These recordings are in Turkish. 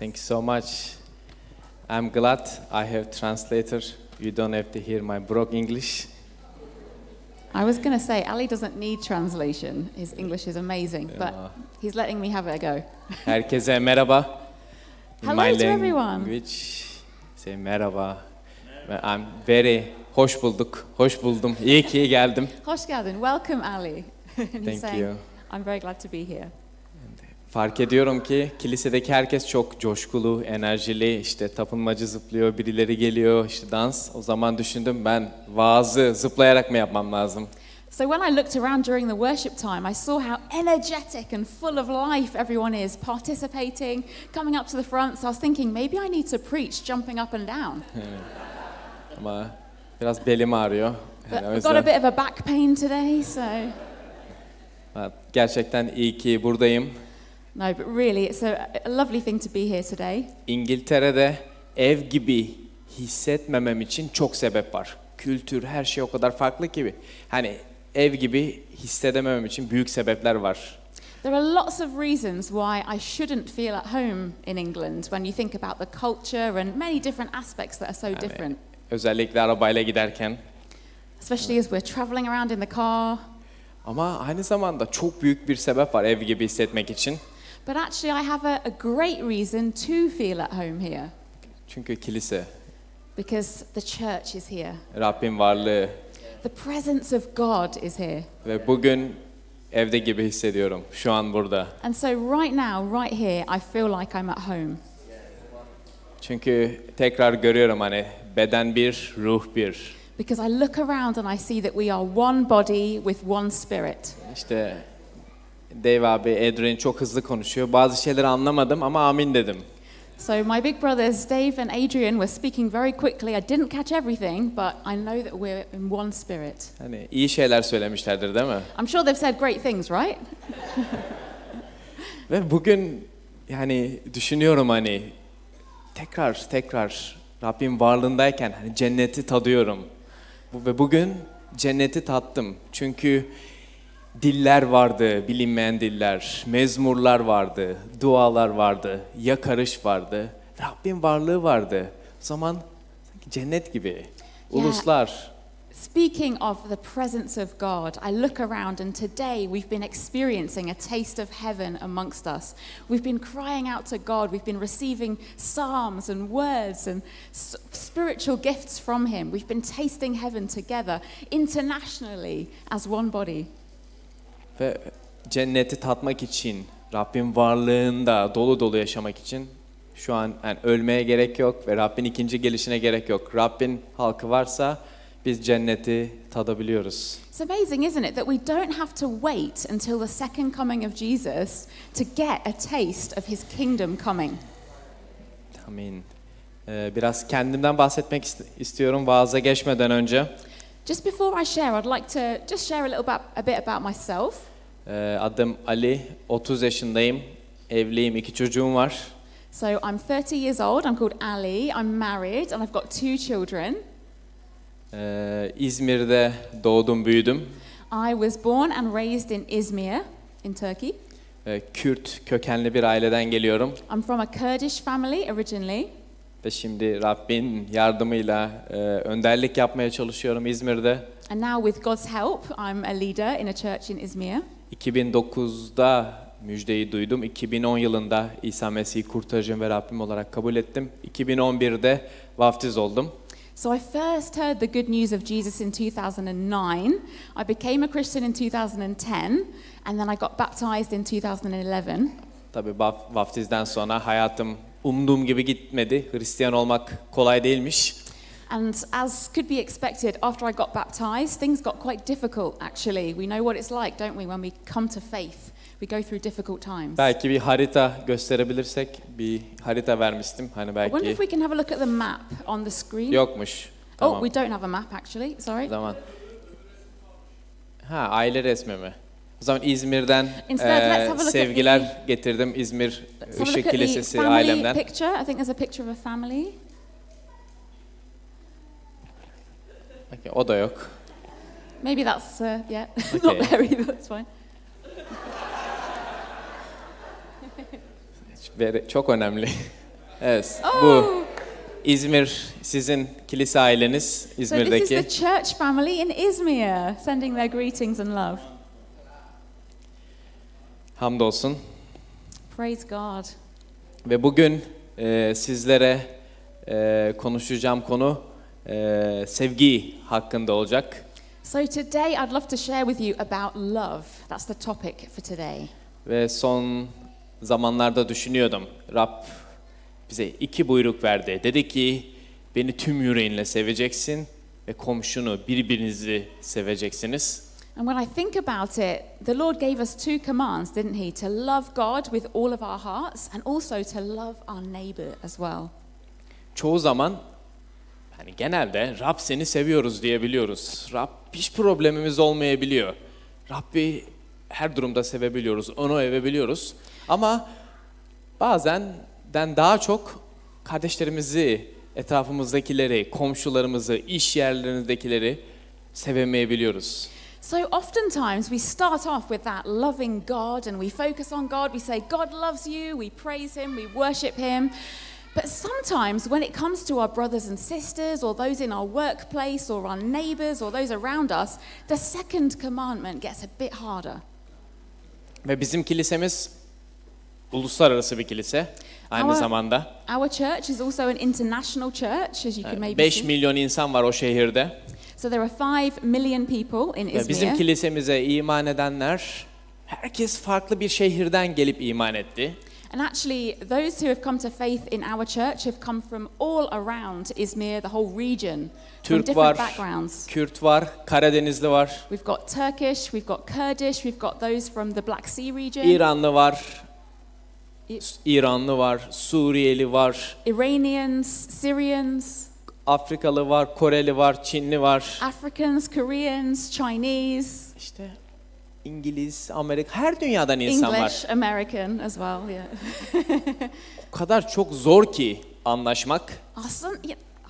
Thank you so much. I'm glad I have translator. You don't have to hear my broke English. I was going to say, Ali doesn't need translation. His English is amazing, Yeah. but he's letting me have a go. Herkese merhaba. Hello my to everyone. language, say merhaba. I'm very hoş bulduk. Hoş buldum. İyi ki geldim. Hoş geldin. Welcome, Ali. Thank saying, you. I'm very glad to be here. Fark ediyorum ki kilisedeki herkes çok coşkulu, enerjili, işte tapınmacı zıplıyor, birileri geliyor, işte dans. O zaman düşündüm ben vaazı zıplayarak mı yapmam lazım? So when I looked around during the worship time, I saw how energetic and full of life everyone is, participating, coming up to the front. So I was thinking, maybe I need to preach jumping up and down. Ama biraz belim ağrıyor. But Yani o I've got a bit of a back pain today, so Gerçekten iyi ki buradayım. No, but really, it's a, a lovely thing to be here today. İngiltere'de ev gibi hissetmemem için çok sebep var. Kültür, her şey o kadar farklı ki. Hani ev gibi hissedememem için büyük sebepler var. There are lots of reasons why I shouldn't feel at home in England when you think about the culture and many different aspects that are so Yani different, özellikle arabayla giderken. especially as we're traveling around in the car. Ama aynı zamanda çok büyük bir sebep var ev gibi hissetmek için. But actually, I have a, a great reason to feel at home here Çünkü kilise, because the church is here. Rabbin varlığı The presence of God is here. ve bugün evde gibi hissediyorum şu an burada. And so, right now, right here, I feel like I'm at home. Çünkü tekrar görüyorum hani beden bir, ruh bir. Because I look around and I see that we are one body with one spirit. İşte Dave abi, Adrian çok hızlı konuşuyor. Bazı şeyleri anlamadım ama amin dedim. So, my big brothers, Dave and Adrian, were speaking very quickly. I didn't catch everything, but I know that we're in one spirit. Hani iyi şeyler söylemişlerdir değil mi? I'm sure they've said great things, right? Ve bugün yani düşünüyorum hani tekrar tekrar Rabbim varlığındayken hani cenneti tadıyorum. Ve bugün cenneti tattım. Çünkü diller vardı, bilinmeyen diller, mezmurlar vardı, dualar vardı, yakarış vardı. Rabbim varlığı vardı. O zaman sanki cennet gibi. Uluslar. Speaking of the presence of God, I look around and today we've been experiencing a taste of heaven amongst us. We've been crying out to God. We've been receiving psalms and words and spiritual gifts from Him. We've been tasting heaven together internationally as one body. Ve cenneti tatmak için, Rabbin varlığında dolu dolu yaşamak için şu an yani ölmeye gerek yok ve Rabbin ikinci gelişine gerek yok. Rabbin halkı varsa biz cenneti tadabiliyoruz. It's amazing, isn't it, that we don't have to wait until the second coming of Jesus to get a taste of His kingdom coming. Amin. Ee, biraz kendimden bahsetmek ist- istiyorum vaaza geçmeden önce. Just before I share, I'd like to just share a little about, a bit about myself. Ee, adım Ali, 30 yaşındayım, evliyim, iki çocuğum var. So I'm 30 years old. I'm called Ali. I'm married, and I've got two children. Ee, İzmir'de doğdum, büyüdüm. I was born and raised in Izmir, in Turkey. Ee, Kürt kökenli bir aileden geliyorum. I'm from a Kurdish family originally, Ve şimdi Rabbin yardımıyla e, önderlik yapmaya çalışıyorum İzmir'de. and now with God's help, I'm a leader in a church in Izmir. 2009'da müjdeyi duydum. 2010 yılında İsa Mesih'i kurtarıcım ve Rabbim olarak kabul ettim. 2011'de vaftiz oldum. So I first heard the good news of Jesus in 2009. I became a Christian in 2010, and then I got baptized in 2011. Tabii vaf- vaftizden sonra hayatım umduğum gibi gitmedi. Hristiyan olmak kolay değilmiş. And as could be expected, after I got baptized, things got quite difficult actually. We know what it's like, don't we, when we come to faith? We go through difficult times. Belki bir harita gösterebilirsek bir harita vermiştim. Hani I wonder belki if we can have a look at the map on the screen. yokmuş. Oh, Tamam. we don't have a map actually, O sorry. zaman. Ha aile resmi mi? O zaman İzmir'den Instead, let's have a look at sevgiler getirdim İzmir Let's have a Işık look at the Kilisesi family ailemden. picture. I think there's a picture of a family. Okey, o da yok. Maybe that's, uh, yeah, Okay. not either, that's fine. Çok önemli. Evet, Oh! bu İzmir sizin kilise aileniz So this is İzmir'deki. the church family in Izmir sending their greetings and love. Hamdolsun. Praise God. Ve bugün e, sizlere e, konuşacağım konu e, sevgi hakkında olacak. So today I'd love to share with you about love. That's the topic for today. Ve son zamanlarda düşünüyordum. Rab bize iki buyruk verdi. Dedi ki beni tüm yüreğinle seveceksin ve komşunu birbirinizi seveceksiniz. And when I think about it, the Lord gave us two commands, didn't He? To love God with all of our hearts and also to love our neighbor as well. Çoğu zaman hani genelde Rab seni seviyoruz diyebiliyoruz. Rab hiç problemimiz olmayabiliyor. Rabbi her durumda sevebiliyoruz, onu övebiliyoruz. Ama bazenden daha çok kardeşlerimizi, etrafımızdakileri, komşularımızı, iş yerlerindekileri sevemeyebiliyoruz. So oftentimes we start off with that loving God and we focus on God. We say, God loves you, we praise Him, we worship Him. But sometimes when it comes to our brothers and sisters or those in our workplace or our neighbors or those around us, the second commandment gets a bit harder. Ve bizim kilisemiz uluslararası bir kilise aynı Ama- zamanda. Our church is also an international church, as you can maybe 5 see. milyon insan var o şehirde. So there are 5 million people in Ve bizim Izmir. kilisemize iman edenler herkes farklı bir şehirden gelip iman etti. And actually, those who have come to faith in our church have come from all around Izmir, the whole region, from different var, backgrounds. Kürt var, Karadenizli var, We've got Turkish, we've got Kurdish, we've got those from the Black Sea region, İranlı var, İ- İranlı var, Suriyeli var, Iranians, Syrians, Afrikalı var, Koreli var, Çinli var. Africans, Koreans, Chinese, İşte İngiliz, Amerika, her dünyadan insan var. English, American as well. Yeah. O kadar çok zor ki anlaşmak. Aslında,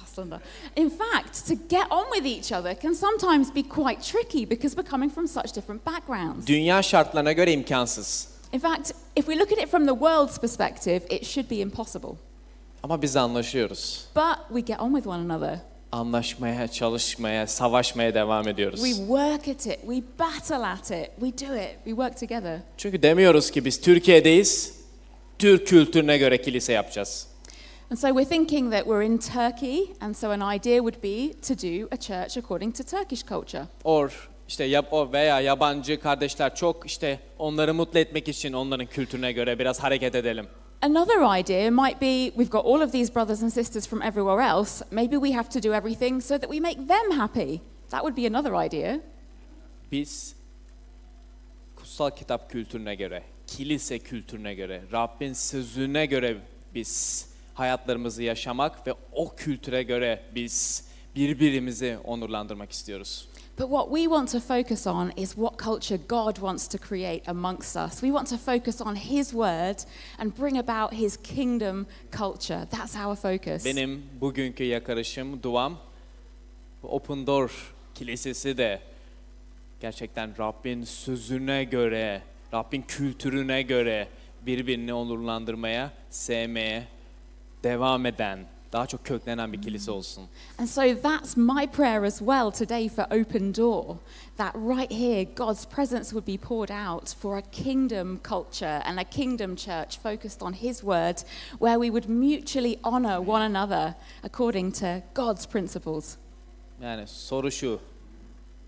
aslında. In fact, to get on with each other can sometimes be quite tricky because we're coming from such different backgrounds. Dünya şartlarına göre imkansız. In fact, if we look at it from the world's perspective, it should be impossible. Ama biz anlaşıyoruz. But we get on with one another. Anlaşmaya, çalışmaya, savaşmaya devam ediyoruz. We work at it, we battle at it, we do it, we work together. Çünkü demiyoruz ki biz Türkiye'deyiz, Türk kültürüne göre kilise yapacağız. And so we're thinking that we're in Turkey, and so an idea would be to do a church according to Turkish culture. Or işte yap o veya yabancı kardeşler çok işte onları mutlu etmek için onların kültürüne göre biraz hareket edelim. Another idea might be we've got all of these brothers and sisters from everywhere else. Maybe we have to do everything so that we make them happy. That would be another idea. Biz kutsal kitap kültürüne göre, kilise kültürüne göre, Rabbin sözüne göre biz hayatlarımızı yaşamak ve o kültüre göre biz birbirimizi onurlandırmak istiyoruz. But what we want to focus on is what culture God wants to create amongst us. We want to focus on His word and bring about His kingdom culture. That's our focus. Benim bugünkü yakarışım, duam, Open Door Kilisesi de gerçekten Rabbin sözüne göre, Rabbin kültürüne göre birbirini onurlandırmaya, sevmeye devam eden, daha çok köklenen bir kilise olsun. And so that's my prayer as well today for Open Door. That right here, God's presence would be poured out for a kingdom culture and a kingdom church focused on His word, where we would mutually honor one another according to God's principles. Yani soru şu,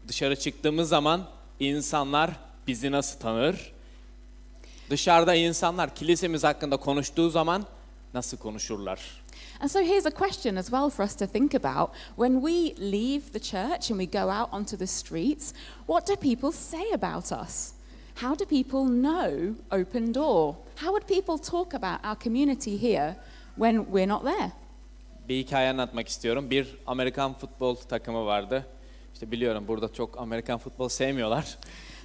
dışarı çıktığımız zaman insanlar bizi nasıl tanır? Dışarıda insanlar kilisemiz hakkında konuştuğu zaman nasıl konuşurlar? And so here's a question as well for us to think about. When we leave the church and we go out onto the streets, what do people say about us? How do people know Open Door? How would people talk about our community here when we're not there? Bir hikaye anlatmak istiyorum. Bir Amerikan futbol takımı vardı. İşte biliyorum burada çok Amerikan futbol sevmiyorlar.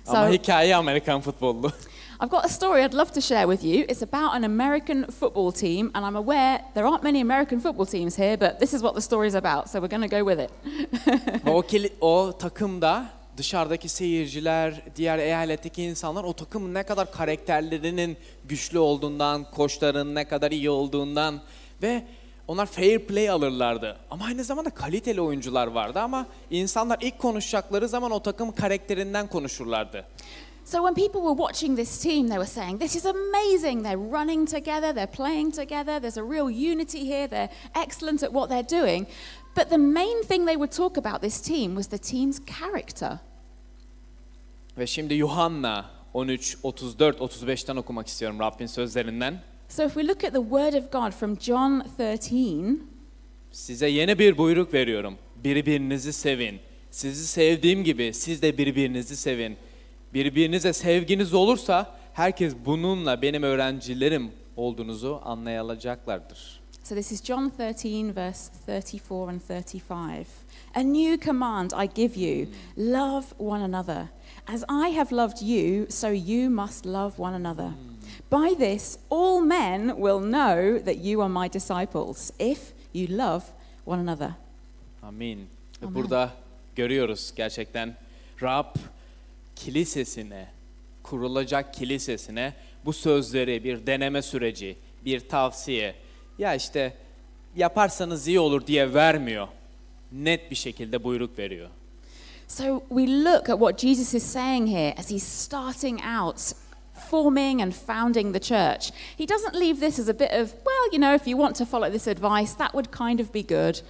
Ama So- hikaye Amerikan futbollu. I've got a story I'd love to share with you. It's about an American football team, and I'm aware there aren't many American football teams here, but this is what the story's about, so we're going to go with it. O, o takımda dışarıdaki seyirciler, diğer eyaletteki insanlar o takımın ne kadar karakterlerinin güçlü olduğundan, koçların ne kadar iyi olduğundan Ve onlar fair play alırlardı. Ama aynı zamanda kaliteli oyuncular vardı ama insanlar ilk konuşacakları zaman o takım karakterinden konuşurlardı. So when people were watching this team, they were saying, This is amazing. They're running together, they're playing together, there's a real unity here, they're excellent at what they're doing. But the main thing they would talk about this team was the team's character. Ve şimdi Yuhanna 13, 34, 35'ten okumak istiyorum Rabbin sözlerinden. So if we look at the word of God from John 13, Size yeni bir buyruk veriyorum. Birbirinizi sevin. Sizi sevdiğim gibi siz de birbirinizi sevin. Birbirinize sevginiz olursa herkes bununla benim öğrencilerim olduğunuzu anlayacaklardır. So this is John 13, verse 34 and 35. A new command I give you love one another. As I have loved you, so you must love one another. By this, all men will know that you are my disciples, if you love one another. Amin. Amen. burada görüyoruz gerçekten Rab kilisesine, kurulacak kilisesine bu sözleri bir deneme süreci, bir tavsiye, ya işte yaparsanız iyi olur diye vermiyor. Net bir şekilde buyruk veriyor. So we look at what Jesus is saying here as he's starting out forming and founding the church. He doesn't leave this as a bit of, well, you know, if you want to follow this advice, that would kind of be good.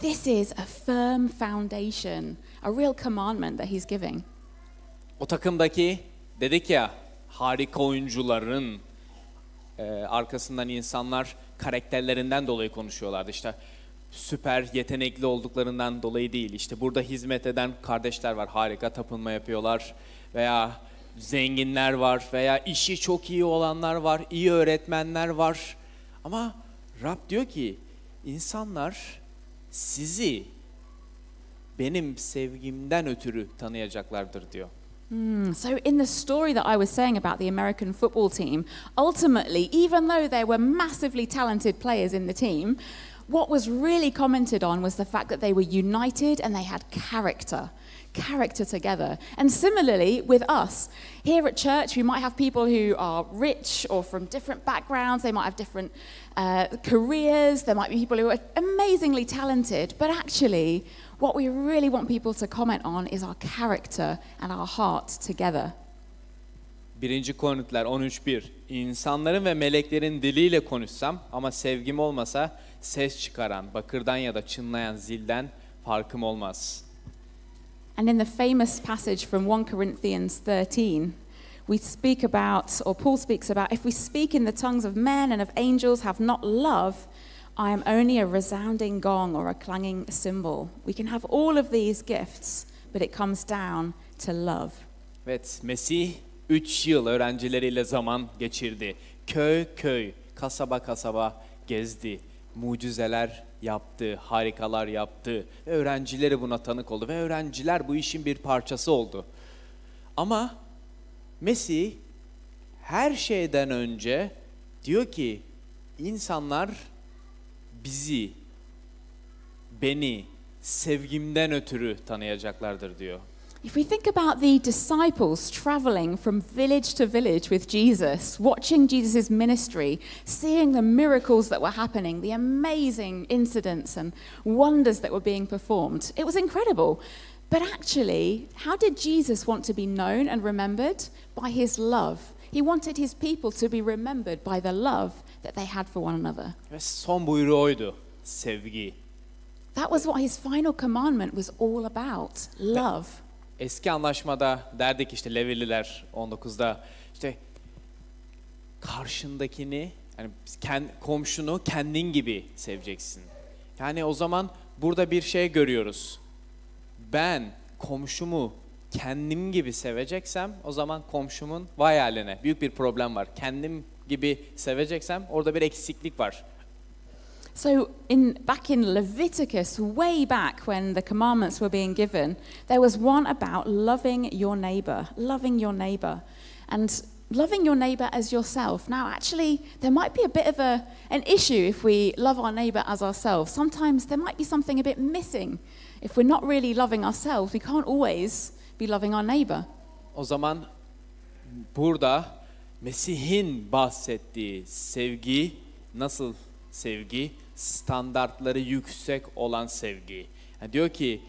This is a firm foundation, a real commandment that he's giving. O takımdaki dedik ya harika oyuncuların e, arkasından insanlar karakterlerinden dolayı konuşuyorlardı. İşte süper yetenekli olduklarından dolayı değil. İşte burada hizmet eden kardeşler var. Harika tapınma yapıyorlar. Veya zenginler var. Veya işi çok iyi olanlar var. iyi öğretmenler var. Ama Rab diyor ki insanlar sizi benim sevgimden ötürü tanıyacaklardır diyor. Hmm, so, in the story that I was saying about the American football team, ultimately, even though there were massively talented players in the team, what was really commented on was the fact that they were united and they had character. Character together. And similarly, with us, here at church, we might have people who are rich or from different backgrounds, they might have different uh, careers, there might be people who are amazingly talented, but actually, what we really want people to comment on is our character and our heart together. 1. Korintiler 13.1 İnsanların ve meleklerin diliyle konuşsam ama sevgim olmasa ses çıkaran, bakırdan ya da çınlayan zilden farkım olmaz. And in the famous passage from 1 Corinthians 13, we speak about, or Paul speaks about, if we speak in the tongues of men and of angels, have not love, I am only a resounding gong or a clanging cymbal. We can have all of these gifts, but it comes down to love. Evet, Mesih 3 yıl öğrencileriyle zaman geçirdi. Köy köy, kasaba kasaba gezdi. Mucizeler yaptı, harikalar yaptı. Ve öğrencileri buna tanık oldu ve öğrenciler bu işin bir parçası oldu. Ama Mesih her şeyden önce diyor ki insanlar bizi, beni sevgimden ötürü tanıyacaklardır diyor. If we think about the disciples traveling from village to village with Jesus, watching Jesus' ministry, seeing the miracles that were happening, the amazing incidents and wonders that were being performed, it was incredible. But actually, how did Jesus want to be known and remembered? By his love. He wanted his people to be remembered by the love that they had for one another. Ve son buyruğu oydu, sevgi. That was what his final commandment was all about love. Eski anlaşmada derdik işte Levililer 19'da işte karşındakini yani kend, komşunu kendin gibi seveceksin. Yani o zaman burada bir şey görüyoruz. Ben komşumu kendim gibi seveceksem o zaman komşumun vay haline büyük bir problem var. Kendim gibi seveceksem orada bir eksiklik var. So, in, back in Leviticus, way back when the commandments were being given, there was one about loving your neighbor, loving your neighbor, and loving your neighbor as yourself. Now, actually, there might be a bit of a, an issue if we love our neighbor as ourselves. Sometimes there might be something a bit missing. If we're not really loving ourselves, we can't always be loving our neighbor. O zaman burada Mesih'in bahsettiği sevgi nasıl sevgi, standartları yüksek olan sevgi. Yani diyor ki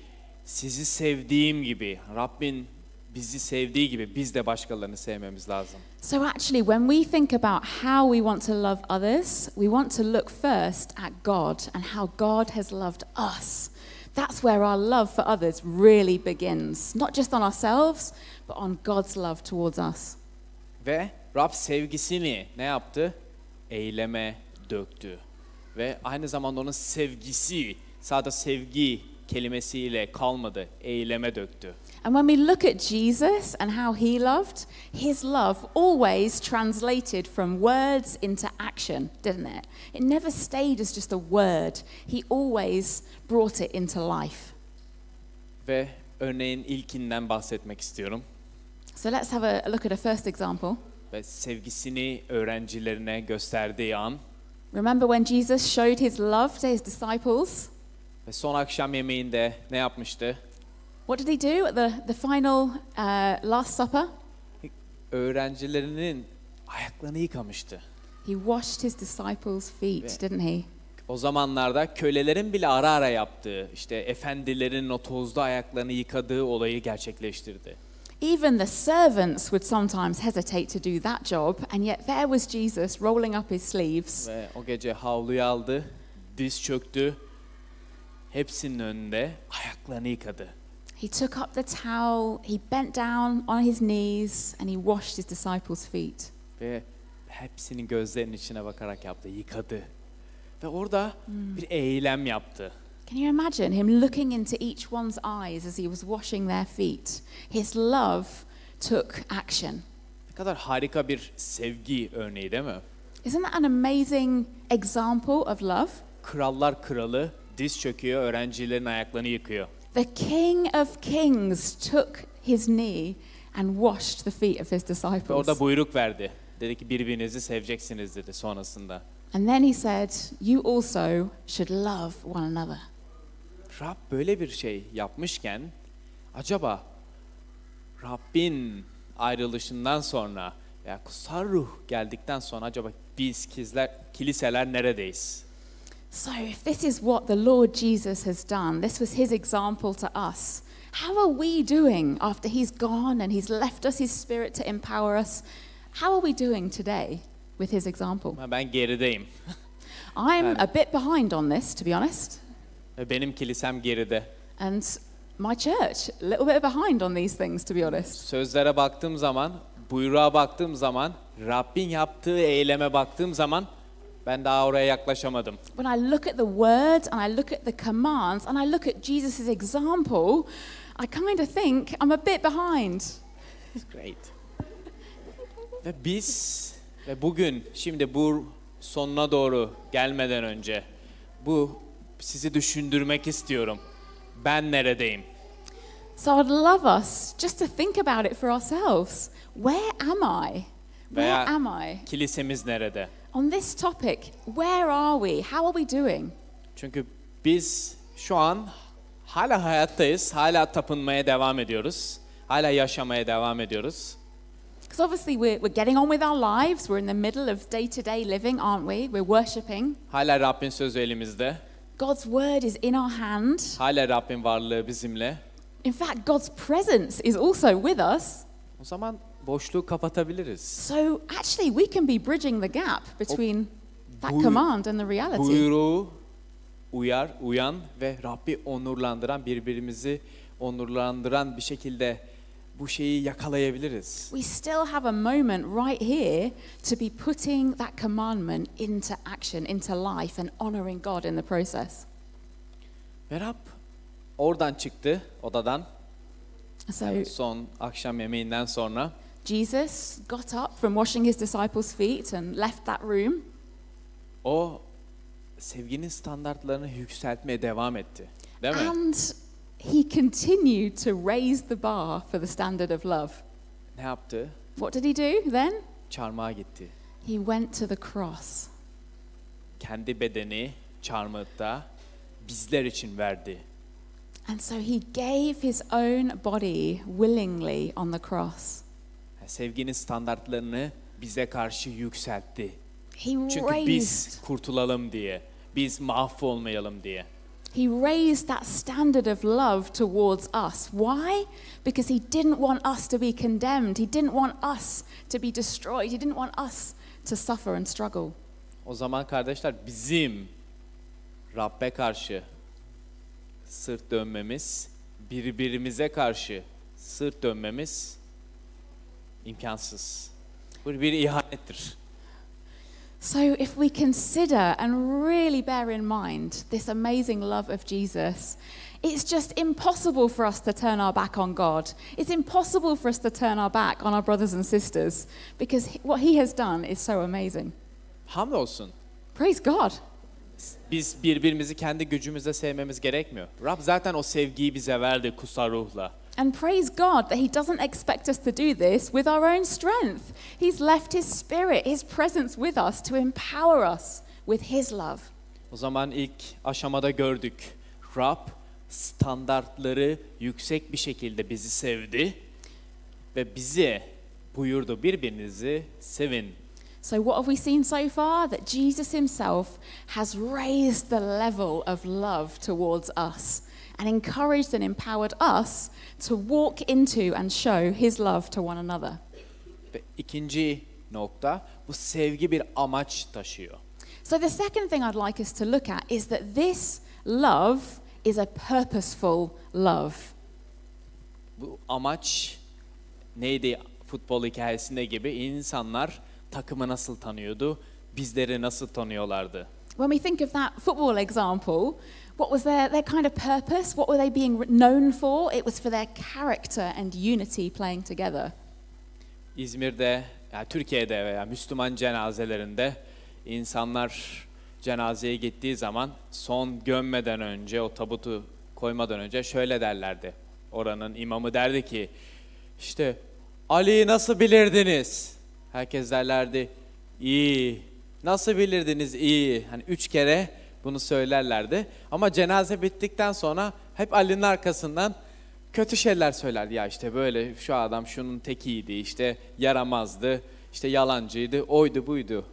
sizi sevdiğim gibi, Rabbin bizi sevdiği gibi biz de başkalarını sevmemiz lazım. So, actually, when we think about how we want to love others, we want to look first at God and how God has loved us. That's where our love for others really begins. Not just on ourselves, but on God's love towards us. Ve Rab sevgisini ne yaptı? Eyleme döktü. Ve aynı zamanda onun sevgisi sadece sevgi kelimesiyle kalmadı, eyleme döktü. And when we look at Jesus and how he loved, his love always translated from words into action, didn't it? It never stayed as just a word, he always brought it into life. Ve örneğin ilkinden bahsetmek istiyorum. So let's have a, look at a first example. Ve sevgisini öğrencilerine gösterdiği an Remember when Jesus showed his love to his disciples? ve son akşam yemeğinde ne yapmıştı? What did he do at the, the final uh, Last Supper? Öğrencilerinin ayaklarını yıkamıştı. He washed his disciples' feet, Yeah. didn't he? O zamanlarda kölelerin bile ara ara yaptığı, işte efendilerin o tozlu ayaklarını yıkadığı olayı gerçekleştirdi. Even the servants would sometimes hesitate to do that job, and yet there was Jesus rolling up his sleeves. Ve o gece havluyu aldı, diz çöktü, hepsinin önünde ayaklarını yıkadı. He took up the towel, he bent down on his knees, and he washed his disciples' feet. Ve hepsinin gözlerinin içine bakarak yaptı, yıkadı. Ve orada bir eylem yaptı. Can you imagine him looking into each one's eyes as he was washing their feet? His love took action. Ne kadar harika bir sevgi örneği değil mi? Isn't that an amazing example of love? Krallar kralı diz çöküyor, öğrencilerin ayaklarını yıkıyor. The King of Kings took his knee and washed the feet of his Ve disciples. orada buyruk verdi. Dedi ki birbirinizi seveceksiniz dedi sonrasında. And then he said, You also should love one another. Rab böyle bir şey yapmışken acaba Rabbin ayrılışından sonra veya kutsal ruh geldikten sonra acaba biz kizler, kiliseler neredeyiz? So, if this is what the Lord Jesus has done, this was his example to us. How are we doing after he's gone and he's left us his spirit to empower us? How are we doing today with his example? Ben gerideyim. I'm a bit behind on this, to be honest. Benim kilisem geride. And my church, a little bit behind on these things, to be honest. Sözlere baktığım zaman, buyruğa baktığım zaman, Rabbin yaptığı eyleme baktığım zaman ben daha oraya yaklaşamadım. When I look at the words and I look at the commands and I look at Jesus' example, I kind of think I'm a bit behind. Great. Ve biz ve bugün şimdi bu sonuna doğru gelmeden önce bu sizi düşündürmek istiyorum. Ben neredeyim? So I'd love us just to think about it for ourselves. Where am I? Where Veya- am I? Kilisemiz nerede? On this topic, where are we? How are we doing? Çünkü biz şu an hala hayattayız, hala tapınmaya devam ediyoruz. Hala yaşamaya devam ediyoruz. Because obviously we're, we're getting on with our lives. We're in the middle of day to day living, aren't we? We're worshipping. Hala Rabbin sözü elimizde. God's word is in our hand. Hala Rabbin varlığı bizimle. In fact, God's presence is also with us. O zaman boşluğu kapatabiliriz. So actually, we can be bridging the gap between that buy- command and the reality. Buyruğu uyar, uyan ve Rabbi onurlandıran, birbirimizi onurlandıran bir şekilde bu şeyi yakalayabiliriz. We still have a moment right here to be putting that commandment into action, into life, and honoring God in the process. Ve Rab oradan çıktı odadan So son akşam yemeğinden sonra. Jesus got up from washing his disciples' feet and left that room. O sevginin standartlarını yükseltmeye devam etti. Değil mi? And he continued to raise the bar for the standard of love. Ne yaptı? What did he do then? Çarmıha gitti. He went to the cross. Kendi bedeni çarmıhta bizler için verdi. And so he gave his own body willingly on the cross. Sevginin standartlarını bize karşı yükseltti. He Çünkü biz raised, kurtulalım diye. Biz mahvolmayalım diye. He raised that standard of love towards us. Why? Because he didn't want us to be condemned. He didn't want us to be destroyed. He didn't want us to suffer and struggle. O zaman kardeşler bizim Rabbe karşı sırt dönmemiz, birbirimize karşı sırt dönmemiz imkansız. Bu bir ihanettir. So, if we consider and really bear in mind this amazing love of Jesus, it's just impossible for us to turn our back on God. It's impossible for us to turn our back on our brothers and sisters because what He has done is so amazing. Hamdolsun. Praise God. Biz birbirimizi kendi gücümüzle sevmemiz gerekmiyor. Rab zaten o sevgiyi bize verdi kutsal ruhla. And praise God that He doesn't expect us to do this with our own strength. He's left His Spirit, His presence with us to empower us with His love. O zaman ilk aşamada gördük. Rab standartları yüksek bir şekilde bizi sevdi ve bize buyurdu birbirinizi sevin. So, what have we seen so far? That Jesus himself has raised the level of love towards us and encouraged and empowered us to walk into and show his love to one another. Ve ikinci nokta bu sevgi bir amaç taşıyor. So, the second thing I'd like us to look at is that this love is a purposeful love. Bu amaç neydi futbol hikayesinde gibi insanlar takımı nasıl tanıyordu, bizleri nasıl tanıyorlardı. When we think of that football example, what was their, their kind of purpose? What were they being known for? It was for their character and unity playing together. İzmir'de, yani Türkiye'de veya Müslüman cenazelerinde insanlar cenazeye gittiği zaman son gömmeden önce, o tabutu koymadan önce şöyle derlerdi. Oranın imamı derdi ki, işte Ali'yi nasıl bilirdiniz? Herkes derlerdi, iyi. Nasıl bilirdiniz? iyi. Hani üç kere bunu söylerlerdi. Ama cenaze bittikten sonra hep Ali'nin arkasından kötü şeyler söylerdi. Ya işte böyle şu adam şunun tekiydi, işte yaramazdı, işte yalancıydı, oydu buydu.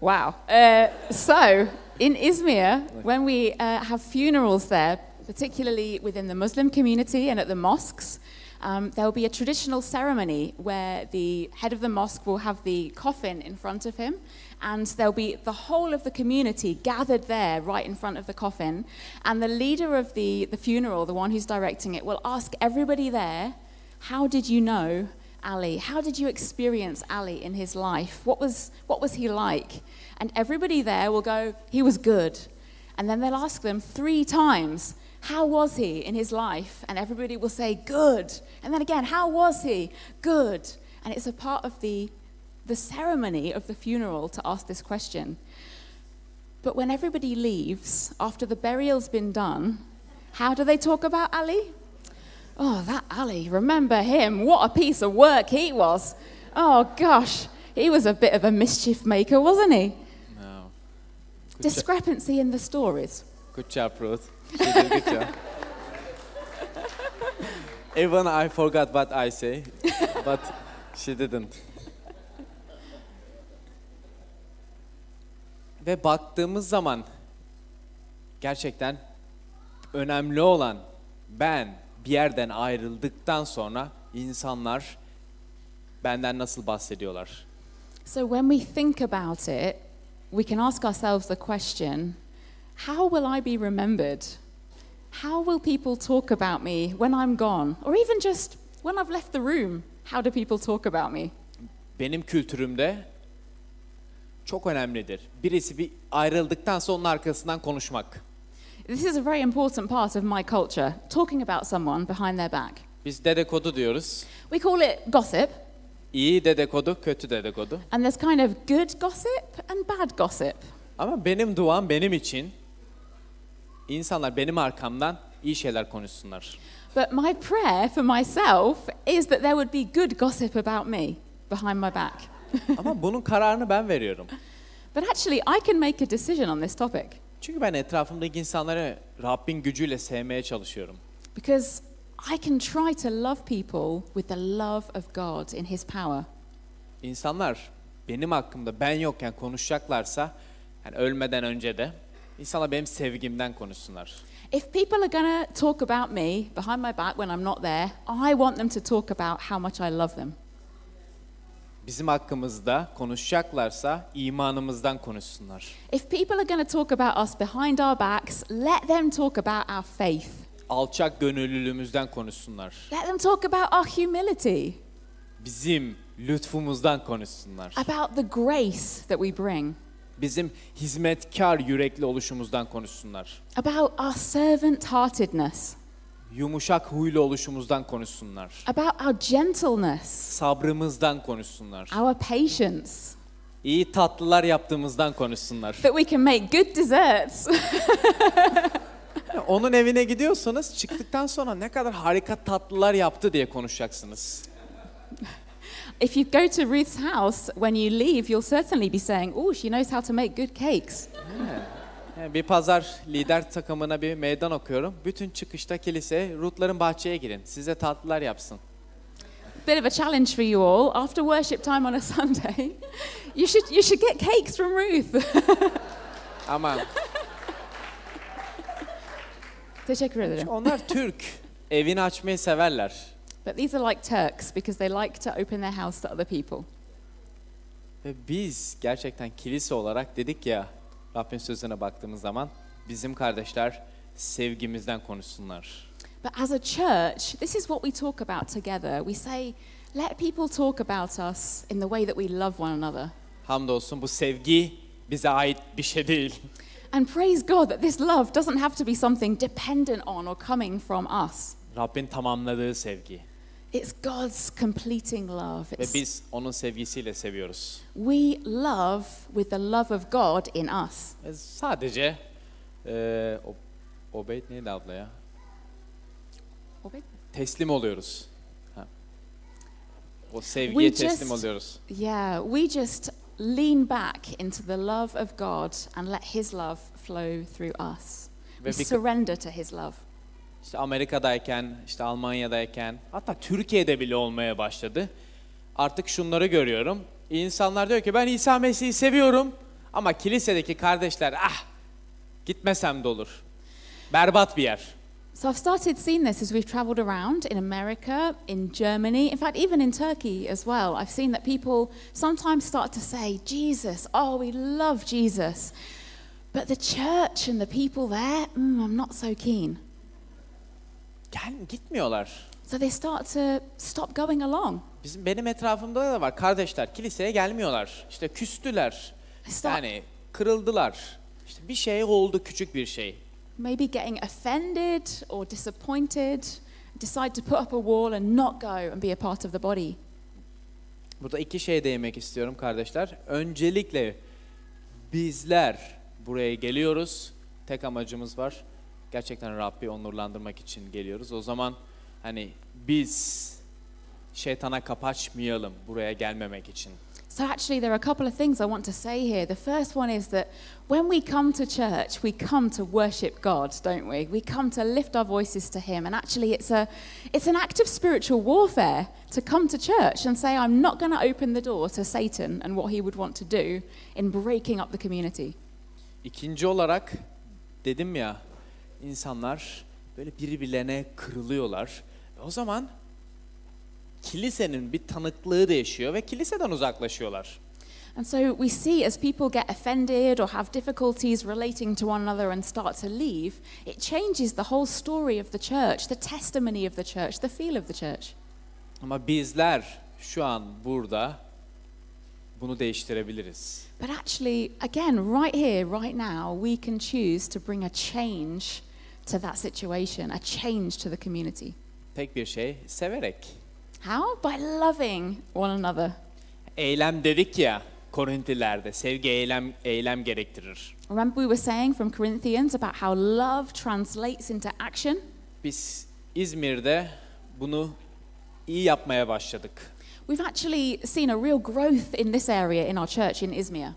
Wow. Uh, so, in Izmir, when we uh, have funerals there, particularly within the Muslim community and at the mosques, um, there will be a traditional ceremony where the head of the mosque will have the coffin in front of him, and there'll be the whole of the community gathered there right in front of the coffin. And the leader of the, the funeral, the one who's directing it, will ask everybody there, How did you know Ali? How did you experience Ali in his life? What was, what was he like? And everybody there will go, He was good. And then they'll ask them three times, How was he in his life? And everybody will say, Good. And then again, How was he? Good. And it's a part of the, the ceremony of the funeral to ask this question. But when everybody leaves, after the burial's been done, how do they talk about Ali? Oh, that Ali, remember him? What a piece of work he was. Oh, gosh, he was a bit of a mischief maker, wasn't he? No. Discrepancy in the stories. Good job, Ruth. She did a good job. Even I forgot what I say, but she didn't. Ve baktığımız zaman gerçekten önemli olan ben bir yerden ayrıldıktan sonra insanlar benden nasıl bahsediyorlar? So when we think about it, we can ask ourselves the question how will I be remembered? How will people talk about me when I'm gone? Or even just when I've left the room, how do people talk about me? benim kültürümde çok önemlidir. Birisi bir ayrıldıktan sonra onun arkasından konuşmak. This is a very important part of my culture, talking about someone behind their back. Biz dedikodu diyoruz. We call it gossip, İyi dedikodu, kötü dedikodu. and there's kind of good gossip and bad gossip. Ama benim duam benim için insanlar benim arkamdan iyi şeyler konuşsunlar. But my prayer for myself is that there would be good gossip about me behind my back. Ama bunun kararını ben veriyorum. But actually, I can make a decision on this topic Çünkü ben etrafımdaki insanları Rabbin gücüyle sevmeye çalışıyorum. because I can try to love people with the love of God in His power. İnsanlar benim hakkımda ben yokken konuşacaklarsa yani ölmeden önce de insanlar benim sevgimden konuşsunlar. If people are going to talk about me behind my back when I'm not there, I want them to talk about how much I love them. Bizim hakkımızda konuşacaklarsa imanımızdan konuşsunlar. If people are going to talk about us behind our backs, let them talk about our faith. Alçak gönüllülüğümüzden konuşsunlar. Let them talk about our humility, Bizim lütfumuzdan konuşsunlar. about the grace that we bring, Bizim hizmetkar yürekli oluşumuzdan konuşsunlar. about our servant heartedness, Yumuşak huylu oluşumuzdan konuşsunlar. about our gentleness, Sabrımızdan konuşsunlar. our patience, İyi tatlılar yaptığımızdan konuşsunlar. that we can make good desserts. Onun evine gidiyorsanız çıktıktan sonra ne kadar harika tatlılar yaptı diye konuşacaksınız. if you go to Ruth's house, when you leave, you'll certainly be saying, Oh, she knows how to make good cakes. Yani bir pazar lider takımına bir meydan okuyorum. Bütün çıkışta kiliseye Rutların bahçeye girin. Size tatlılar yapsın. Bit of a challenge for you all. After worship time on a Sunday, you should, you should get cakes from Ruth. Ama Teşekkür ederim. onlar Türk. Evini açmayı severler. But these are like Turks because they like to open their house to other people. Ve biz gerçekten kilise olarak dedik ya Rabbin sözüne baktığımız zaman bizim kardeşler sevgimizden konuşsunlar. But as a church, this is what we talk about together. We say, let people talk about us in the way that we love one another. Hamdolsun bu sevgi bize ait bir şey değil. And praise God that this love doesn't have to be something dependent on or coming from us. Rabbin tamamladığı sevgi. It's God's completing love. Ve It's, biz onun sevgisiyle seviyoruz. we love with the love of God in us. Ve sadece eee o, Obeyd neydi abla ya? Teslim oluyoruz. Ha. O sevgiye We teslim just- oluyoruz. Yeah, we just lean back into the love of God and let His love flow through us. Ve We surrender to His love. İşte Amerika'dayken, işte Almanya'dayken, hatta Türkiye'de bile olmaya başladı. Artık şunları görüyorum. İnsanlar diyor ki ben İsa Mesih'i seviyorum ama kilisedeki kardeşler ah gitmesem de olur. Berbat bir yer. So I've started seeing this as we've traveled around in America, in Germany, in fact, even in Turkey as well. I've seen that people sometimes start to say, Jesus, oh, we love Jesus. But the church and the people there, mm, I'm not so keen. Gel gitmiyorlar. So they start to stop going along. Bizim benim etrafımda da var kardeşler kiliseye gelmiyorlar. İşte küstüler. Stop. Yani kırıldılar. İşte bir şey oldu küçük bir şey. Maybe getting offended or disappointed, decide to put up a wall and not go and be a part of the body. Burada iki şeye değinmek istiyorum kardeşler. Öncelikle bizler buraya geliyoruz. Tek amacımız var. Gerçekten Rabbi onurlandırmak için geliyoruz. O zaman hani biz şeytana kapaçmayalım buraya gelmemek için. So, actually, there are a couple of things I want to say here. The first one is that when we come to church, we come to worship God, don't we? We come to lift our voices to Him. And actually, it's, a, it's an act of spiritual warfare to come to church and say, I'm not going to open the door to Satan and what he would want to do in breaking up the community. İkinci olarak dedim ya insanlar böyle birbirlerine kırılıyorlar. O zaman kilisenin bir tanıklığı değişiyor ve kiliseden uzaklaşıyorlar. And so we see as people get offended or have difficulties relating to one another and start to leave, it changes the whole story of the church, the testimony of the church, the feel of the church. Ama bizler şu an burada bunu değiştirebiliriz. But actually, again, right here, right now, we can choose to bring a change to that situation, a change to the community. Tek bir şey severek. How? By loving one another. Eylem dedik ya Korintilerde sevgi eylem eylem gerektirir. Remember, we were saying from Corinthians about how love translates into action? Biz İzmir'de bunu iyi yapmaya başladık. We've actually seen a real growth in this area in our church in Izmir.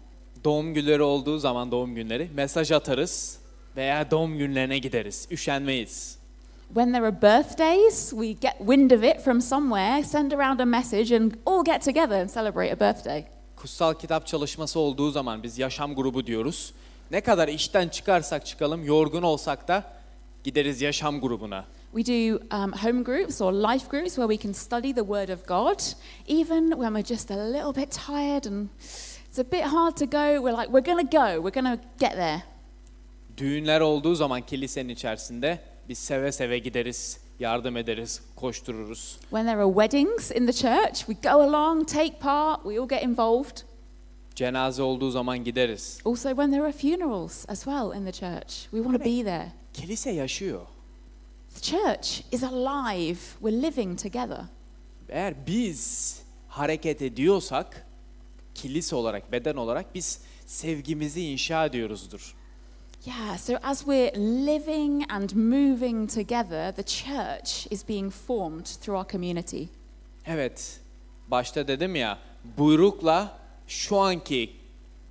Doğum günleri olduğu zaman doğum günleri mesaj atarız veya doğum günlerine gideriz. Üşenmeyiz. When there are birthdays, we get wind of it from somewhere, send around a message, and all get together and celebrate a birthday. kutsal kitap çalışması olduğu zaman biz yaşam grubu diyoruz. Ne kadar işten çıkarsak çıkalım, yorgun olsak da gideriz yaşam grubuna. We do um, home groups or life groups where we can study the Word of God, even when we're just a little bit tired and it's a bit hard to go. We're like, we're going to go, we're going to get there. Düğünler olduğu zaman kilisenin içerisinde biz seve seve gideriz, yardım ederiz, koştururuz. When there are weddings in the church, we go along, take part, we all get involved. Cenaze olduğu zaman gideriz. Also, when there are funerals as well in the church, we want to be there. Kilise yaşıyor. The church is alive, we're living together. Eğer biz hareket ediyorsak, kilise olarak, beden olarak biz sevgimizi inşa ediyoruzdur. Yeah, so as we're living and moving together, the church is being formed through our community. Evet, başta dedim ya, buyrukla şu anki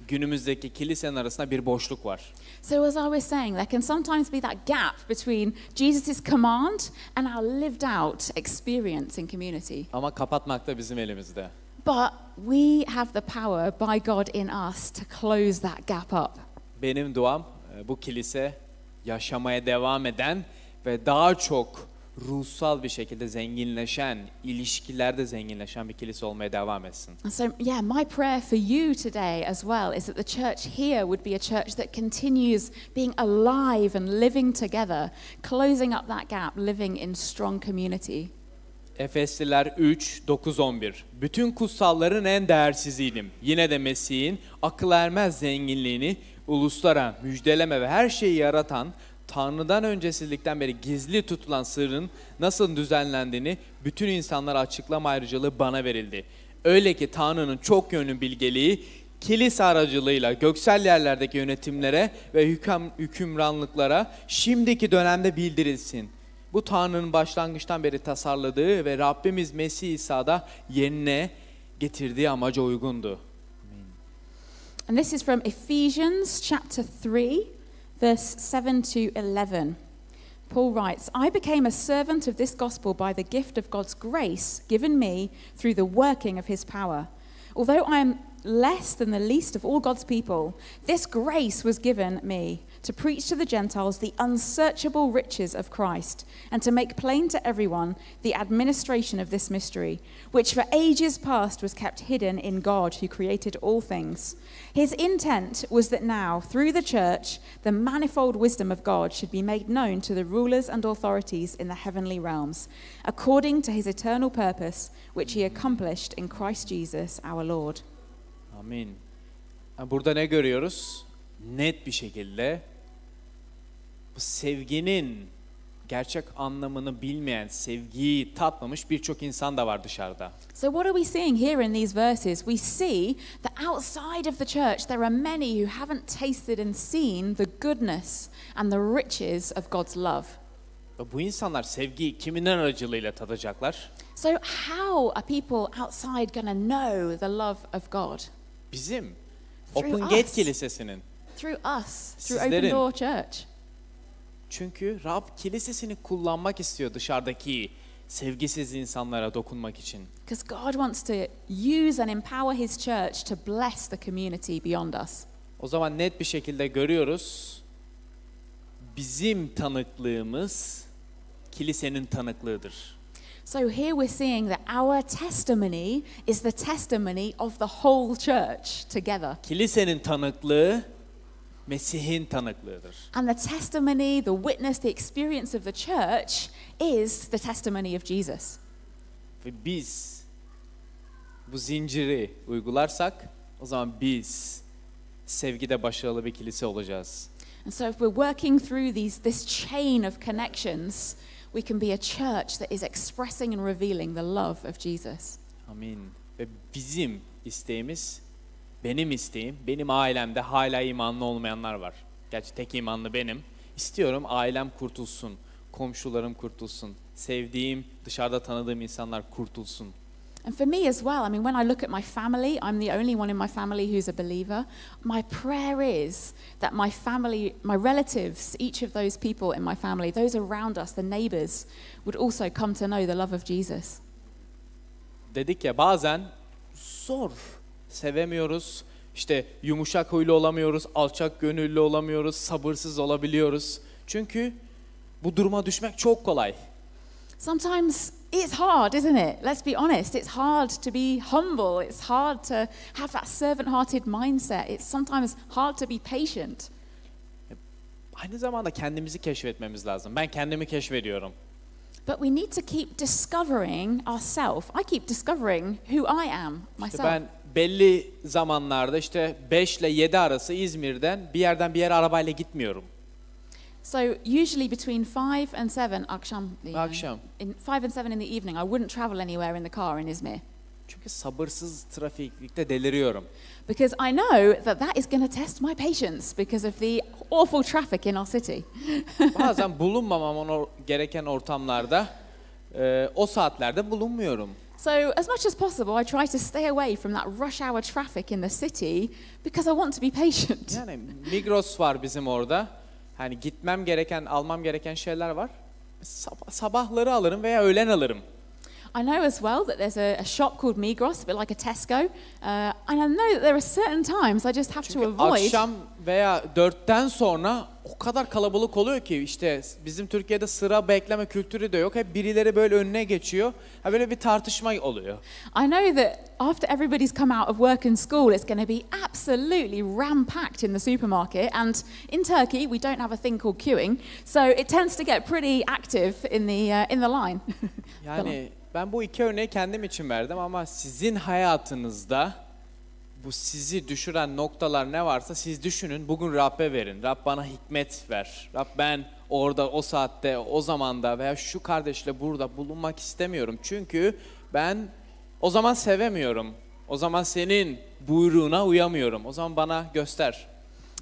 günümüzdeki kilisenin arasında bir boşluk var. So, as I was saying, there can sometimes be that gap between Jesus' command and our lived out experience in community. Ama kapatmak da bizim elimizde. But we have the power by God in us to close that gap up. Benim duam bu kilise yaşamaya devam eden ve daha çok ruhsal bir şekilde zenginleşen, ilişkilerde zenginleşen bir kilise olmaya devam etsin. So, yeah, my prayer for you today as well is that the church here would be a church that continues being alive and living together, closing up that gap, living in strong community. Efesliler 3, 9, 11. Bütün kutsalların en değersiziydim. Yine de Mesih'in akıl ermez zenginliğini uluslara müjdeleme ve her şeyi yaratan, Tanrı'dan öncesizlikten beri gizli tutulan sırrın nasıl düzenlendiğini bütün insanlara açıklama ayrıcalığı bana verildi. Öyle ki Tanrı'nın çok yönlü bilgeliği kilise aracılığıyla göksel yerlerdeki yönetimlere ve hüküm, hükümranlıklara şimdiki dönemde bildirilsin. Bu Tanrı'nın başlangıçtan beri tasarladığı ve Rabbimiz Mesih İsa'da yerine getirdiği amaca uygundu. And this is from Ephesians chapter 3, verse 7 to 11. Paul writes, I became a servant of this gospel by the gift of God's grace given me through the working of his power. Although I am less than the least of all God's people, this grace was given me to preach to the Gentiles the unsearchable riches of Christ and to make plain to everyone the administration of this mystery, which for ages past was kept hidden in God who created all things. His intent was that now, through the church, the manifold wisdom of God should be made known to the rulers and authorities in the heavenly realms, according to his eternal purpose, which he accomplished in Christ Jesus our Lord. Amin. Burada ne görüyoruz? Net bir şekilde sevginin gerçek anlamını bilmeyen, sevgiyi tatmamış birçok insan da var dışarıda. So, what are we seeing here in these verses? We see that outside of the church, there are many who haven't tasted and seen the goodness and the riches of God's love. Ve Bu insanlar sevgiyi kimin aracılığıyla tadacaklar? So, how are people outside going to know the love of God? Bizim Through Open Gate. Kilisesi'nin. Through us, through Sizlerin. Open Door Church. Çünkü Rab kilisesini kullanmak istiyor dışarıdaki sevgisiz insanlara dokunmak için. Because God wants to use and empower His church to bless the community beyond us. O zaman net bir şekilde görüyoruz. Bizim tanıklığımız kilisenin tanıklığıdır. So here we're seeing that our testimony is the testimony of the whole church together. Kilisenin tanıklığı Mesih'in tanıklığıdır. And the testimony, the witness, the experience of the church is the testimony of Jesus. Ve biz bu zinciri uygularsak o zaman biz sevgide başarılı bir kilise olacağız. And so if we're working through these, this chain of connections, we can be a church that is expressing and revealing the love of Jesus. Amin. Ve bizim isteğimiz, benim isteğim, benim ailemde hala imanlı olmayanlar var. Gerçi tek imanlı benim. İstiyorum ailem kurtulsun, komşularım kurtulsun, sevdiğim, dışarıda tanıdığım insanlar kurtulsun. And for me as well, I mean, when I look at my family, I'm the only one in my family who's a believer. My prayer is that my family, my relatives, each of those people in my family, those around us, the neighbors, would also come to know the love of Jesus. Dedik ya bazen zor. Sevemiyoruz. İşte yumuşak huylu olamıyoruz, alçak gönüllü olamıyoruz, sabırsız olabiliyoruz. Çünkü bu duruma düşmek çok kolay. Sometimes it's hard, isn't it? Let's be honest. It's hard to be humble. It's hard to have that servant hearted mindset. It's sometimes hard to be patient. Aynı zamanda kendimizi keşfetmemiz lazım. Ben kendimi keşfediyorum. But we need to keep discovering ourselves. I keep discovering who I am İşte myself. ben belli zamanlarda işte 5 ile 7 arası İzmir'den bir yerden bir yere arabayla gitmiyorum. So usually between five and seven, akşam, you know, Akşam. in five and seven in the evening, I wouldn't travel anywhere in the car in Izmir Çünkü sabırsız trafikte deliriyorum. because I know that that is going to test my patience because of the awful traffic in our city. Bazen bulunmamam or- gereken ortamlarda e, o saatlerde bulunmuyorum. So as much as possible, I try to stay away from that rush hour traffic in the city because I want to be patient. Yani Migros var bizim orada. Hani gitmem gereken, almam gereken şeyler var. Sabah, sabahları alırım veya öğlen alırım. I know as well that there's a, a shop called Migros, a bit like a Tesco, uh, and I know that there are certain times I just have to avoid. akşam veya dörtten sonra o kadar kalabalık oluyor ki işte bizim Türkiye'de sıra bekleme kültürü de yok. Hep birileri böyle önüne geçiyor. Ha böyle bir tartışma oluyor. I know that after everybody's come out of work and school, it's going to be absolutely ram packed in the supermarket. And in Turkey, we don't have a thing called queuing, so it tends to get pretty active in the uh, in the line. Yani ben bu iki örneği kendim için verdim ama sizin hayatınızda bu sizi düşüren noktalar ne varsa siz düşünün. Bugün Rab'be verin. Rab bana hikmet ver. Rab ben orada o saatte o zamanda veya şu kardeşle burada bulunmak istemiyorum. Çünkü ben o zaman sevemiyorum. O zaman senin buyruğuna uyamıyorum. O zaman bana göster.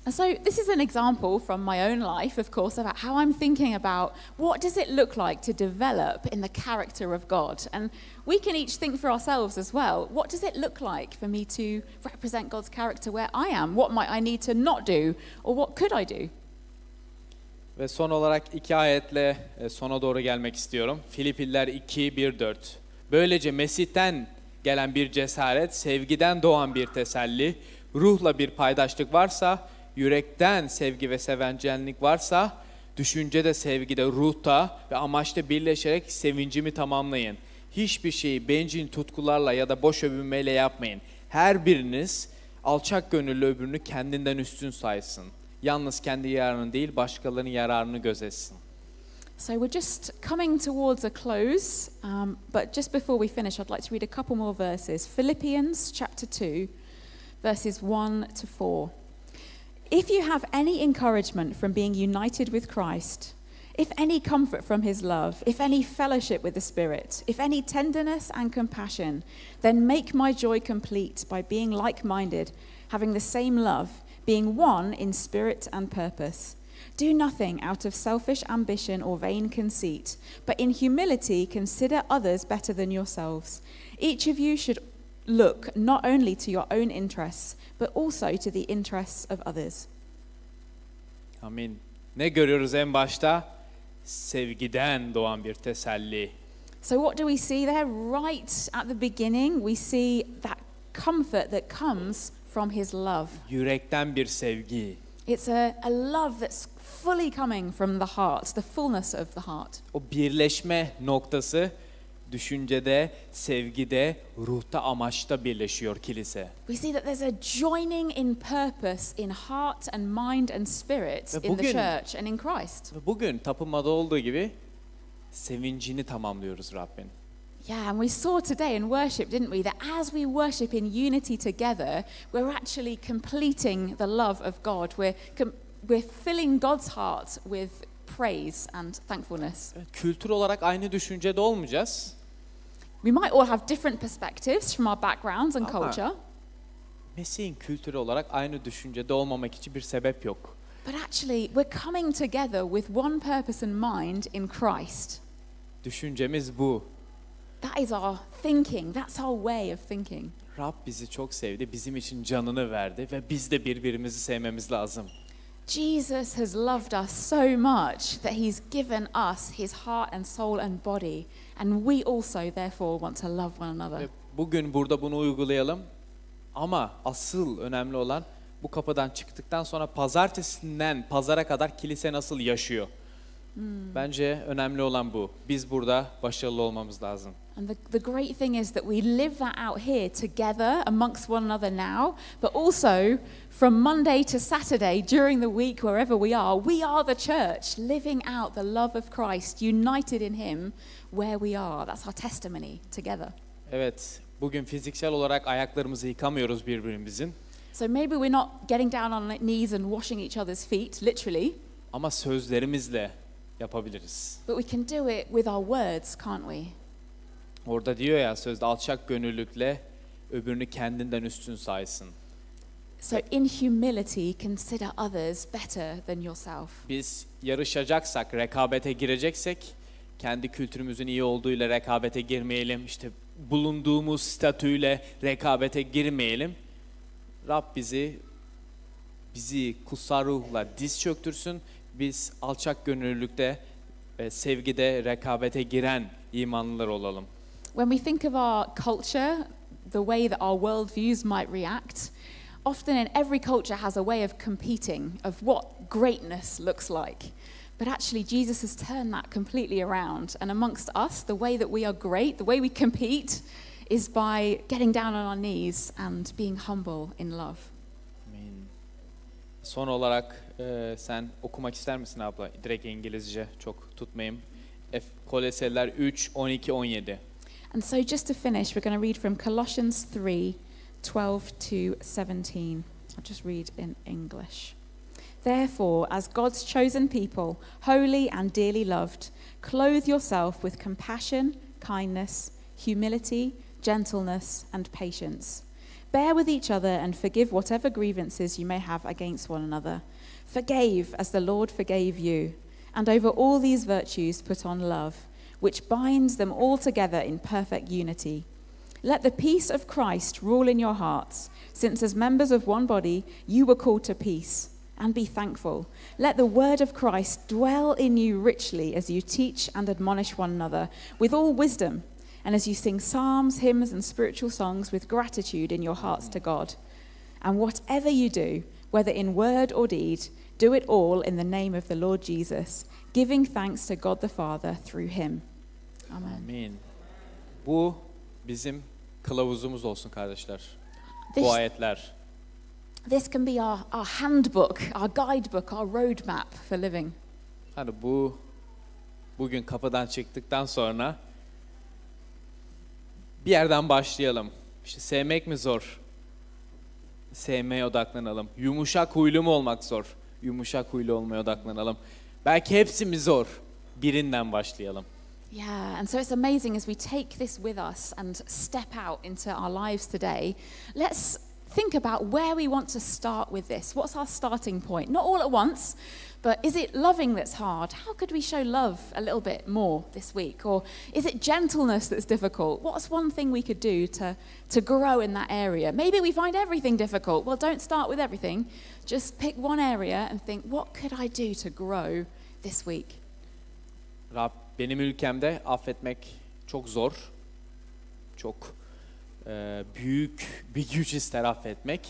And so this is an example from my own life, of course, about how I'm thinking about what does it look like to develop in the character of God. And we can each think for ourselves as well. What does it look like for me to represent God's character where I am? What might I need to not do, or what could I do? Ve son olarak iki ayetle e, sona doğru gelmek istiyorum. Filipiller 2, 1, 4. Böylece Mesih'ten gelen bir cesaret, sevgiden doğan bir teselli, ruhla bir paydaşlık varsa, yürekten sevgi ve sevencenlik varsa, düşüncede, sevgide, ruhta ve amaçta birleşerek sevincimi tamamlayın. Hiçbir şeyi bencil tutkularla ya da boş övünmeyle yapmayın. Her biriniz alçak gönüllü öbürünü kendinden üstün saysın. Yalnız kendi yararını değil başkalarının yararını gözetsin. So we're just coming towards a close, um, but just before we finish, I'd like to read a couple more verses. Philippians chapter 2, verses 1 to 4. If you have any encouragement from being united with Christ, if any comfort from his love, if any fellowship with the Spirit, if any tenderness and compassion, then make my joy complete by being like minded, having the same love, being one in spirit and purpose. Do nothing out of selfish ambition or vain conceit, but in humility consider others better than yourselves. Each of you should look not only to your own interests, but also to the interests of others. Amin. Ne görüyoruz en başta? Sevgiden doğan bir teselli. So, what do we see there? Right at the beginning, we see that comfort that comes from his love. Yürekten bir sevgi. It's a, a love that's fully coming from the heart, the fullness of the heart. O birleşme noktası düşüncede, sevgide, ruhta, amaçta birleşiyor kilise. We see that there's a joining in purpose in heart and mind and spirit Ve in the bugün- church and in Christ. Ve bugün tapınmada olduğu gibi sevincini tamamlıyoruz Rabbin. Yeah, and we saw today in worship, didn't we, that as we worship in unity together, we're actually completing the love of God. We're, com- we're filling God's heart with praise and thankfulness. Evet, Kültür olarak aynı düşüncede olmayacağız. We might all have different perspectives from our backgrounds and Ama- culture, Mesih'in kültürü olarak aynı düşüncede olmamak için bir sebep yok. but actually, we're coming together with one purpose and mind in Christ. Düşüncemiz bu. That is our thinking, that's our way of thinking. Rab bizi çok sevdi, bizim için canını verdi ve biz de birbirimizi sevmemiz lazım. Jesus has loved us so much that he's given us his heart and soul and body, and we also, therefore, want to love one another. Bugün burada bunu uygulayalım. Ama asıl önemli olan bu kapıdan çıktıktan sonra pazartesinden pazara kadar kilise nasıl yaşıyor? Bence önemli olan bu. Biz burada başarılı olmamız lazım. And the, the great thing is that we live that out here together amongst one another now, but also from Monday to Saturday during the week, wherever we are, we are the church living out the love of Christ, united in Him where we are. That's our testimony together. Evet, bugün fiziksel olarak ayaklarımızı yıkamıyoruz birbirimizin. So maybe we're not getting down on our knees and washing each other's feet, literally, Ama sözlerimizle yapabiliriz. but we can do it with our words, can't we? Orada diyor ya sözde alçak gönüllülükle öbürünü kendinden üstün saysın. So in humility, consider others better than yourself. Biz yarışacaksak, rekabete gireceksek kendi kültürümüzün iyi olduğuyla rekabete girmeyelim. İşte bulunduğumuz statüyle rekabete girmeyelim. Rab bizi bizi kutsal ruhla diz çöktürsün. Biz alçak gönüllülükte sevgide rekabete giren imanlılar olalım. When we think of our culture, the way that our worldviews might react, often in every culture has a way of competing of what greatness looks like. But actually, Jesus has turned that completely around. And amongst us, the way that we are great, the way we compete, is by getting down on our knees and being humble in love. Amin. Son olarak e, sen okumak ister misin abla? Direkt İngilizce çok tutmayayım. F Koleseliler 3 12 17. And so, just to finish, we're going to read from Colossians 3 12 to 17. I'll just read in English. Therefore, as God's chosen people, holy and dearly loved, clothe yourself with compassion, kindness, humility, gentleness, and patience. Bear with each other and forgive whatever grievances you may have against one another. Forgave as the Lord forgave you. And over all these virtues, put on love which binds them all together in perfect unity. Let the peace of Christ rule in your hearts, since as members of one body you were called to peace, and be thankful. Let the word of Christ dwell in you richly as you teach and admonish one another with all wisdom, and as you sing psalms, hymns, and spiritual songs with gratitude in your hearts to God. And whatever you do, whether in word or deed, do it all in the name of the Lord Jesus, giving thanks to God the Father through him. Amen. Amin. Bu bizim kılavuzumuz olsun kardeşler. This, Bu ayetler. this can be our, our handbook, our guidebook, our roadmap for living. Hani bu bugün kapıdan çıktıktan sonra bir yerden başlayalım. İşte sevmek mi zor? Sevmeye odaklanalım. Yumuşak huylu mu olmak zor? Yumuşak huylu olmaya odaklanalım. Belki hepsi mi zor? Birinden başlayalım. Yeah, and so it's amazing as we take this with us and step out into our lives today. Let's think about where we want to start with this. What's our starting point? Not all at once, but is it loving that's hard? How could we show love a little bit more this week? Or is it gentleness that's difficult? What's one thing we could do to, to grow in that area? Maybe we find everything difficult. Well, don't start with everything. Just pick one area and think, what could I do to grow this week? Rab benim ülkemde affetmek çok zor. Çok e, büyük bir güç ister affetmek.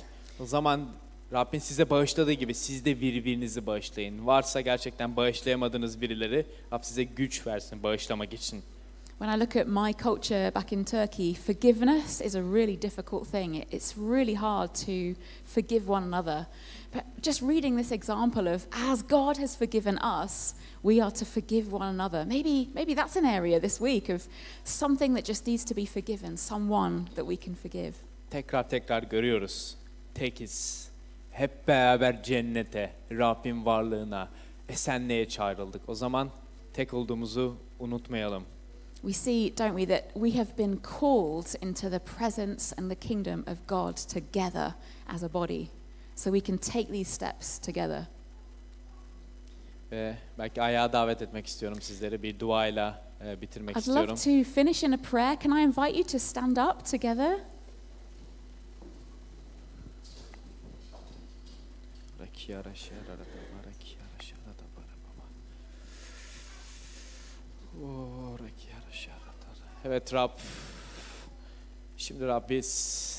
O zaman Rabbin size bağışladığı gibi siz de birbirinizi bağışlayın. Varsa gerçekten bağışlayamadığınız birileri Rab size güç versin bağışlamak için. When I look at my culture back in Turkey, forgiveness is a really difficult thing. It- It's really hard to forgive one another. But just reading this example of as God has forgiven us, we are to forgive one another. Maybe, maybe that's an area this week of something that just needs to be forgiven, someone that we can forgive. Tekrar tekrar görüyoruz. Tekiz. Hep beraber cennete, Rabbin varlığına, esenliğe çağrıldık. O zaman tek olduğumuzu unutmayalım. We see, don't we, that we have been called into the presence and the kingdom of God together as a body. So we can take these steps together. Ve belki ayağa davet etmek istiyorum sizleri. Bir duayla e, bitirmek I'd istiyorum. love to finish in a prayer. Can I invite you to stand up together? Da. Evet Rab. Şimdi Rab biz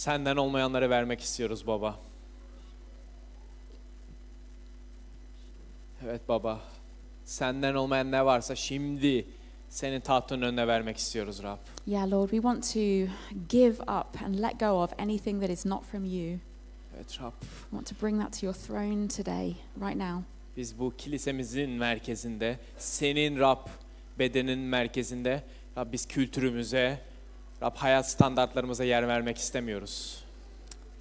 Senden olmayanları vermek istiyoruz baba. Evet baba. Senden olmayan ne varsa şimdi senin tahtının önüne vermek istiyoruz Rab. Yeah, Lord, we want to give up and let go of anything that is not from you. Evet Rab. We want to bring that to your throne today, right now. Biz bu kilisemizin merkezinde, senin Rab bedenin merkezinde, Rab biz kültürümüze, Rab hayat standartlarımıza yer vermek istemiyoruz.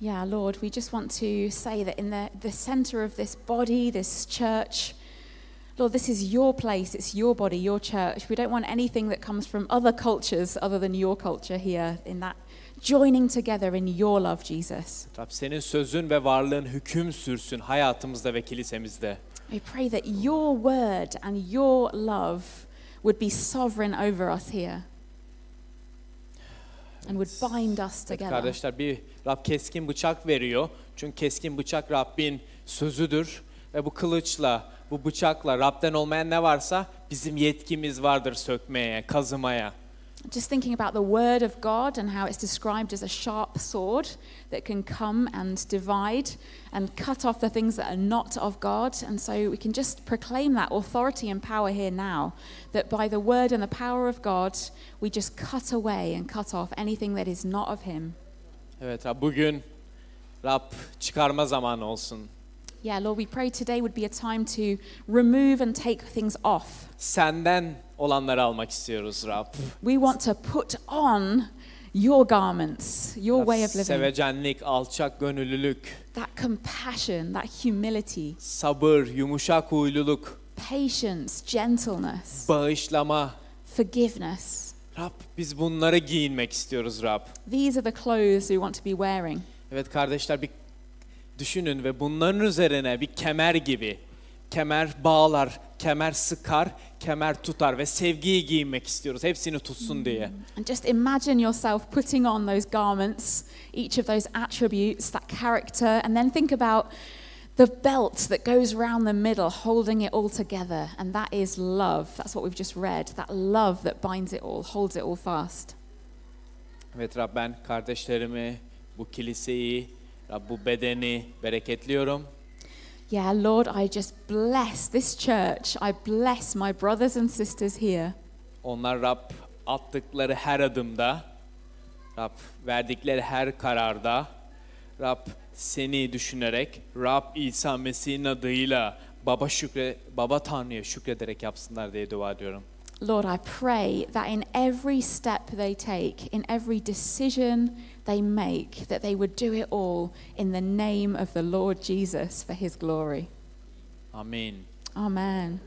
Yeah, Lord, we just want to say that in the, the center of this body, this church, Lord, this is your place, it's your body, your church. We don't want anything that comes from other cultures other than your culture here, in that joining together in your love, Jesus. Rab senin sözün ve varlığın hüküm sürsün hayatımızda ve kilisemizde. We pray that your word and your love would be sovereign over us here and would bind us Evet together. kardeşler bir Rab keskin bıçak veriyor. Çünkü keskin bıçak Rabbin sözüdür. Ve bu kılıçla, bu bıçakla Rab'den olmayan ne varsa bizim yetkimiz vardır sökmeye, kazımaya. Just thinking about the word of God and how it's described as a sharp sword that can come and divide and cut off the things that are not of God. And so we can just proclaim that authority and power here now that by the word and the power of God, we just cut away and cut off anything that is not of Him. Evet Rab bugün Rab çıkarma zamanı olsun. Yeah, Lord, we pray today would be a time to remove and take things off. Senden olanları almak istiyoruz Rab. We want to put on your garments, your way of living. Sevecenlik, alçak gönüllülük, That compassion, that humility, sabır, yumuşak huyluluk, patience, gentleness, bağışlama. forgiveness. Rab biz bunları giyinmek istiyoruz Rab. These are the clothes we want to be wearing. Evet kardeşler bir düşünün ve bunların üzerine bir kemer gibi kemer bağlar, kemer sıkar, kemer tutar ve sevgiyi giyinmek istiyoruz. Hepsini tutsun diye. And just imagine yourself putting on those garments, each of those attributes, that character, and then think about the belt that goes around the middle, holding it all together. And that is love. That's what we've just read. That love that binds it all, holds it all fast. Evet Rab ben kardeşlerimi, bu kiliseyi, Rab bu bedeni bereketliyorum. Yeah, Lord, I just bless this church. I bless my brothers and sisters here. Onlar Rab attıkları her adımda, Rab verdikleri her kararda, Rab seni düşünerek, Rab İsa Mesih'in adıyla Baba şükre, Baba Tanrı'ya şükrederek yapsınlar diye dua ediyorum. Lord, I pray that in every step they take, in every decision they make, that they would do it all in the name of the Lord Jesus for his glory. Amen. Amen.